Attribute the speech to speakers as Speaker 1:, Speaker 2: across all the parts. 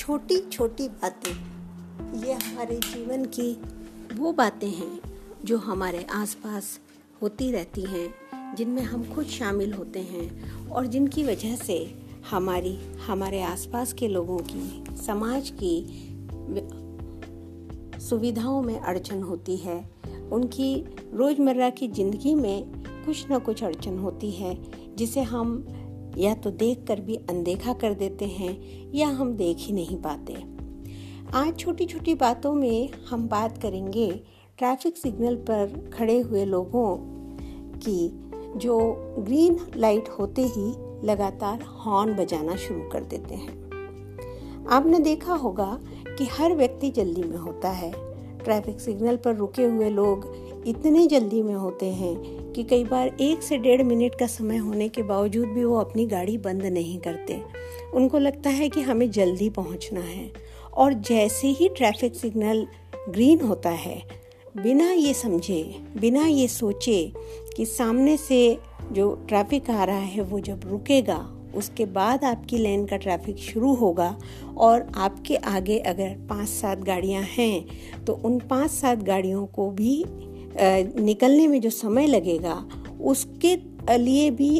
Speaker 1: छोटी छोटी बातें। ये हमारे जीवन की वो बातें हैं जो हमारे आसपास होती रहती हैं, जिनमें हम खुद शामिल होते हैं और जिनकी वजह से हमारी, हमारे आसपास के लोगों की, समाज की सुविधाओं में अड़चन होती है। उनकी रोज़मर्रा की ज़िंदगी में कुछ ना कुछ अड़चन होती है, जिसे हम या तो देख कर भी अनदेखा कर देते हैं या हम देख ही नहीं पाते। आज छोटी छोटी बातों में हम बात करेंगे ट्रैफ़िक सिग्नल पर खड़े हुए लोगों की, जो ग्रीन लाइट होते ही लगातार हॉर्न बजाना शुरू कर देते हैं। आपने देखा होगा कि हर व्यक्ति जल्दी में होता है। ट्रैफ़िक सिग्नल पर रुके हुए लोग इतने जल्दी में होते हैं कि कई बार एक से डेढ़ मिनट का समय होने के बावजूद भी वो अपनी गाड़ी बंद नहीं करते। उनको लगता है कि हमें जल्दी पहुँचना है। और जैसे ही ट्रैफ़िक सिग्नल ग्रीन होता है, बिना ये समझे, बिना ये सोचे कि सामने से जो ट्रैफ़िक आ रहा है वो जब रुकेगा, उसके बाद आपकी लेन का ट्रैफ़िक शुरू होगा और आपके आगे अगर पाँच सात गाड़ियाँ हैं तो उन पाँच सात गाड़ियों को भी निकलने में जो समय लगेगा, उसके लिए भी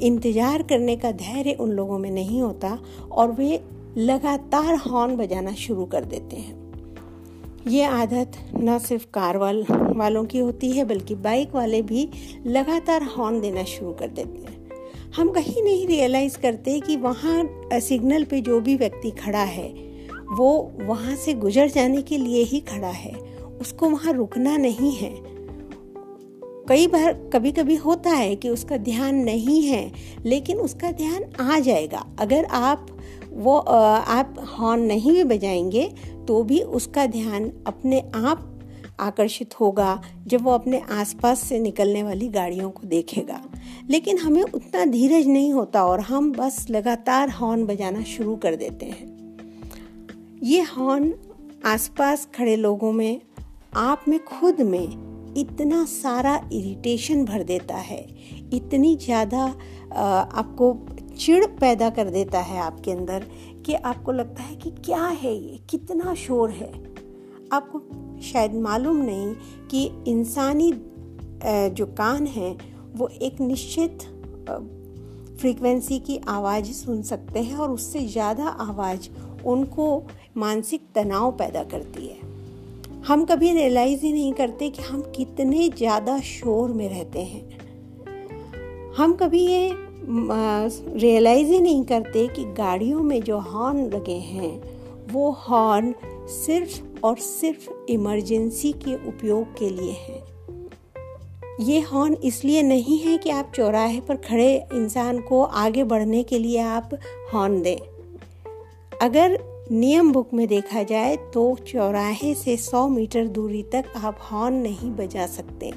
Speaker 1: इंतज़ार करने का धैर्य उन लोगों में नहीं होता और वे लगातार हॉर्न बजाना शुरू कर देते हैं। ये आदत न सिर्फ़ कार वाल, वालों की होती है, बल्कि बाइक वाले भी लगातार हॉर्न देना शुरू कर देते हैं। हम कहीं नहीं रियलाइज़ करते कि वहाँ सिग्नल पे जो भी व्यक्ति खड़ा है, वो वहाँ से गुजर जाने के लिए ही खड़ा है। उसको वहाँ रुकना नहीं है। कई बार कभी कभी होता है कि उसका ध्यान नहीं है, लेकिन उसका ध्यान आ जाएगा। अगर आप वो आप हॉर्न नहीं भी बजाएँगे तो भी उसका ध्यान अपने आप आकर्षित होगा, जब वो अपने आसपास से निकलने वाली गाड़ियों को देखेगा। लेकिन हमें उतना धीरज नहीं होता और हम बस लगातार हॉर्न बजाना शुरू कर देते हैं। ये हॉर्न आसपास खड़े लोगों में आप में खुद में इतना सारा इरिटेशन भर देता है, इतनी ज़्यादा आपको चिड़ पैदा कर देता है आपके अंदर कि आपको लगता है कि क्या है ये, कितना शोर है। आपको शायद मालूम नहीं कि इंसानी जो कान है, वो एक निश्चित फ्रीक्वेंसी की आवाज़ सुन सकते हैं और उससे ज़्यादा आवाज़ उनको मानसिक तनाव पैदा करती है। हम कभी रियलाइज़ ही नहीं करते कि हम कितने ज़्यादा शोर में रहते हैं। हम कभी ये रियलाइज़ ही नहीं करते कि गाड़ियों में जो हॉर्न लगे हैं, वो हॉर्न सिर्फ़ और सिर्फ़ इमरजेंसी के उपयोग के लिए हैं। ये हॉर्न इसलिए नहीं है कि आप चौराहे पर खड़े इंसान को आगे बढ़ने के लिए आप हॉर्न दें। अगर नियम बुक में देखा जाए तो चौराहे से 100 मीटर दूरी तक आप हॉर्न नहीं बजा सकते।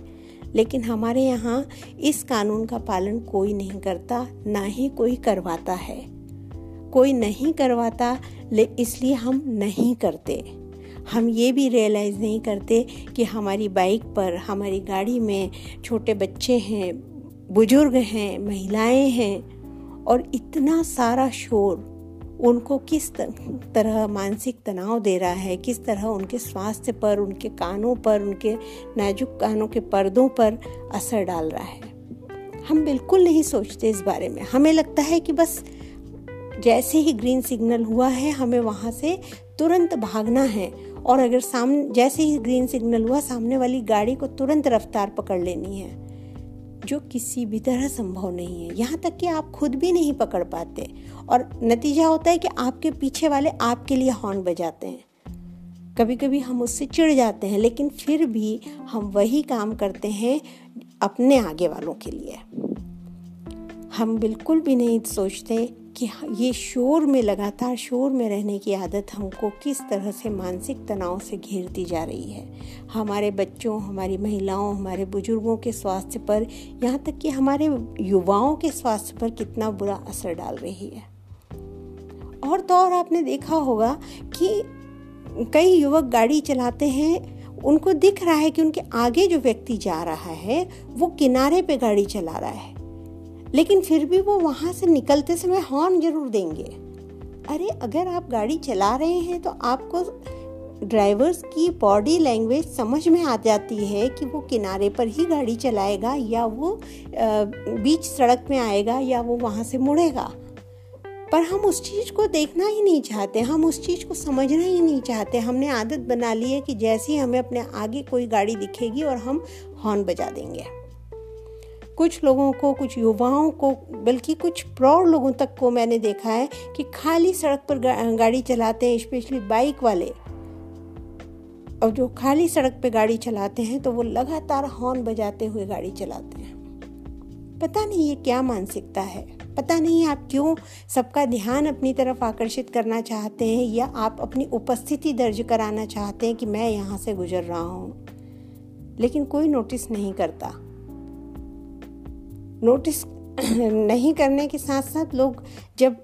Speaker 1: लेकिन हमारे यहाँ इस कानून का पालन कोई नहीं करता, ना ही कोई करवाता है। कोई नहीं करवाता, ले इसलिए हम नहीं करते। हम ये भी रियलाइज़ नहीं करते कि हमारी बाइक पर, हमारी गाड़ी में छोटे बच्चे हैं, बुज़ुर्ग हैं, महिलाएँ हैं, और इतना सारा शोर उनको किस तरह मानसिक तनाव दे रहा है, किस तरह उनके स्वास्थ्य पर, उनके कानों पर, उनके नाजुक कानों के पर्दों पर असर डाल रहा है। हम बिल्कुल नहीं सोचते इस बारे में। हमें लगता है कि बस जैसे ही ग्रीन सिग्नल हुआ है, हमें वहाँ से तुरंत भागना है और अगर सामने जैसे ही ग्रीन सिग्नल हुआ, सामने वाली गाड़ी को तुरंत रफ्तार पकड़ लेनी है। जो किसी भी तरह संभव नहीं है। यहाँ तक कि आप खुद भी नहीं पकड़ पाते और नतीजा होता है कि आपके पीछे वाले आपके लिए हॉर्न बजाते हैं। कभी कभी हम उससे चिढ़ जाते हैं, लेकिन फिर भी हम वही काम करते हैं अपने आगे वालों के लिए। हम बिल्कुल भी नहीं सोचते कि ये शोर में लगातार शोर में रहने की आदत हमको किस तरह से मानसिक तनाव से घेरती जा रही है? हमारे बच्चों, हमारी महिलाओं, हमारे बुज़ुर्गों के स्वास्थ्य पर, यहाँ तक कि हमारे युवाओं के स्वास्थ्य पर कितना बुरा असर डाल रही है। और तो और आपने देखा होगा कि कई युवक गाड़ी चलाते हैं, उनको दिख रहा है कि उनके आगे जो व्यक्ति जा रहा है, वो किनारे पे गाड़ी चला रहा है। लेकिन फिर भी वो वहाँ से निकलते समय हॉर्न ज़रूर देंगे। अरे, अगर आप गाड़ी चला रहे हैं तो आपको ड्राइवर्स की बॉडी लैंग्वेज समझ में आ जाती है कि वो किनारे पर ही गाड़ी चलाएगा या वो बीच सड़क में आएगा या वो वहाँ से मुड़ेगा। पर हम उस चीज़ को देखना ही नहीं चाहते, हम उस चीज़ को समझना ही नहीं चाहते। हमने आदत बना ली है कि जैसे ही हमें अपने आगे कोई गाड़ी दिखेगी और हम हॉर्न बजा देंगे। कुछ लोगों को, कुछ युवाओं को, बल्कि कुछ प्रौढ़ लोगों तक को मैंने देखा है कि खाली सड़क पर गाड़ी चलाते हैं स्पेशली बाइक वाले। और जो खाली सड़क पे गाड़ी चलाते हैं तो वो लगातार हॉर्न बजाते हुए गाड़ी चलाते हैं। पता नहीं ये क्या मानसिकता है। पता नहीं आप क्यों सबका ध्यान अपनी तरफ़ आकर्षित करना चाहते हैं, या आप अपनी उपस्थिति दर्ज कराना चाहते हैं कि मैं यहाँ से गुजर रहा हूँ। लेकिन कोई नोटिस नहीं करता। नोटिस नहीं करने के साथ साथ लोग जब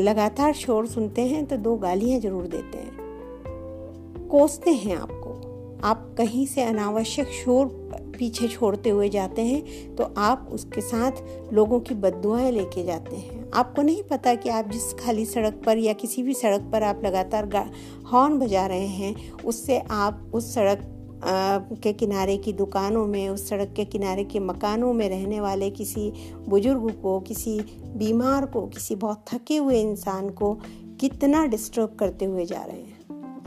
Speaker 1: लगातार शोर सुनते हैं तो दो गालियाँ ज़रूर देते हैं। कोसते हैं आपको। आप कहीं से अनावश्यक शोर पीछे छोड़ते हुए जाते हैं तो आप उसके साथ लोगों की बदुआएँ लेके जाते हैं। आपको नहीं पता कि आप जिस खाली सड़क पर या किसी भी सड़क पर आप लगातार हॉर्न बजा रहे हैं, उससे आप उस सड़क के किनारे की दुकानों में, उस सड़क के किनारे के मकानों में रहने वाले किसी बुज़ुर्ग को, किसी बीमार को, किसी बहुत थके हुए इंसान को कितना डिस्टर्ब करते हुए जा रहे हैं।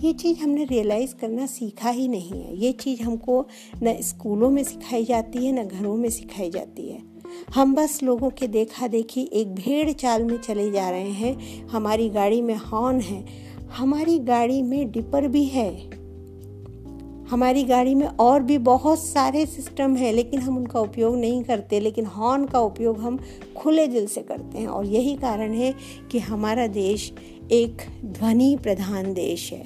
Speaker 1: ये चीज़ हमने रियलाइज़ करना सीखा ही नहीं है। ये चीज़ हमको न स्कूलों में सिखाई जाती है, न घरों में सिखाई जाती है। हम बस लोगों के देखा देखी एक भेड़ चाल में चले जा रहे हैं। हमारी गाड़ी में हॉर्न है। हमारी गाड़ी में डिपर भी है। हमारी गाड़ी में और भी बहुत सारे सिस्टम हैं, लेकिन हम उनका उपयोग नहीं करते, लेकिन हॉर्न का उपयोग हम खुले दिल से करते हैं। और यही कारण है कि हमारा देश एक ध्वनि प्रधान देश है।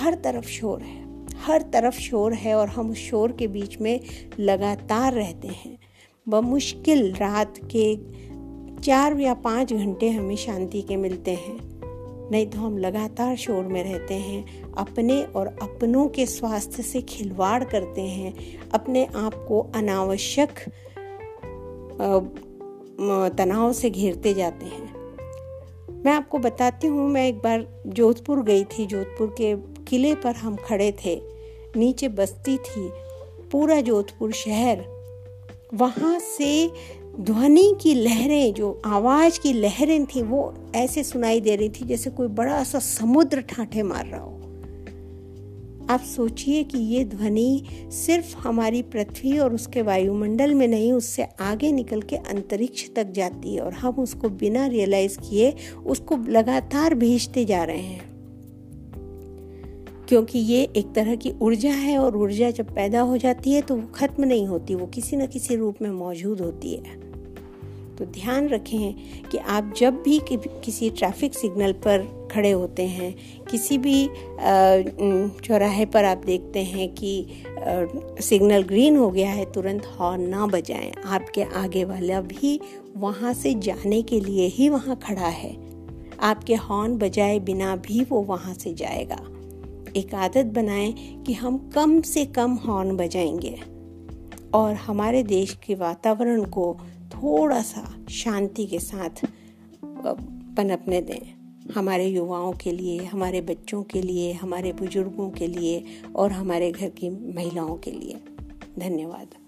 Speaker 1: हर तरफ़ शोर है, हर तरफ़ शोर है और हम उस शोर के बीच में लगातार रहते हैं। बमुश्किल रात के चार या पाँच घंटे हमें शांति के मिलते हैं। नहीं तो हम लगातार शोर में रहते हैं, अपने और अपनों के स्वास्थ्य से खिलवाड़ करते हैं, अपने आप को अनावश्यक तनाव से घेरते जाते हैं। मैं आपको बताती हूँ, मैं एक बार जोधपुर गई थी, जोधपुर के किले पर हम खड़े थे, नीचे बस्ती थी, पूरा जोधपुर शहर, वहाँ से ध्वनि की लहरें, जो आवाज़ की लहरें थी, वो ऐसे सुनाई दे रही थी जैसे कोई बड़ा सा समुद्र ठाठे मार रहा हो। आप सोचिए कि ये ध्वनि सिर्फ़ हमारी पृथ्वी और उसके वायुमंडल में नहीं, उससे आगे निकल के अंतरिक्ष तक जाती है और हम उसको बिना रियलाइज़ किए, उसको लगातार भेजते जा रहे हैं। क्योंकि ये एक तरह की ऊर्जा है और ऊर्जा जब पैदा हो जाती है तो वो खत्म नहीं होती, वो किसी न किसी रूप में मौजूद होती है। तो ध्यान रखें कि आप जब भी किसी ट्रैफ़िक सिग्नल पर खड़े होते हैं, किसी भी चौराहे पर आप देखते हैं कि सिग्नल ग्रीन हो गया है, तुरंत हॉर्न ना बजाएँ। आपके आगे वाला भी वहाँ से जाने के लिए ही वहाँ खड़ा है। आपके हॉर्न बजाए बिना भी वो वहाँ से जाएगा। एक आदत बनाएँ कि हम कम से कम हॉर्न बजाएँगे। और हमारे देश के वातावरण को थोड़ा सा शांति के साथ पनपने दें, हमारे युवाओं के लिए, हमारे बच्चों के लिए, हमारे बुज़ुर्गों के लिए और हमारे घर की महिलाओं के लिए। धन्यवाद।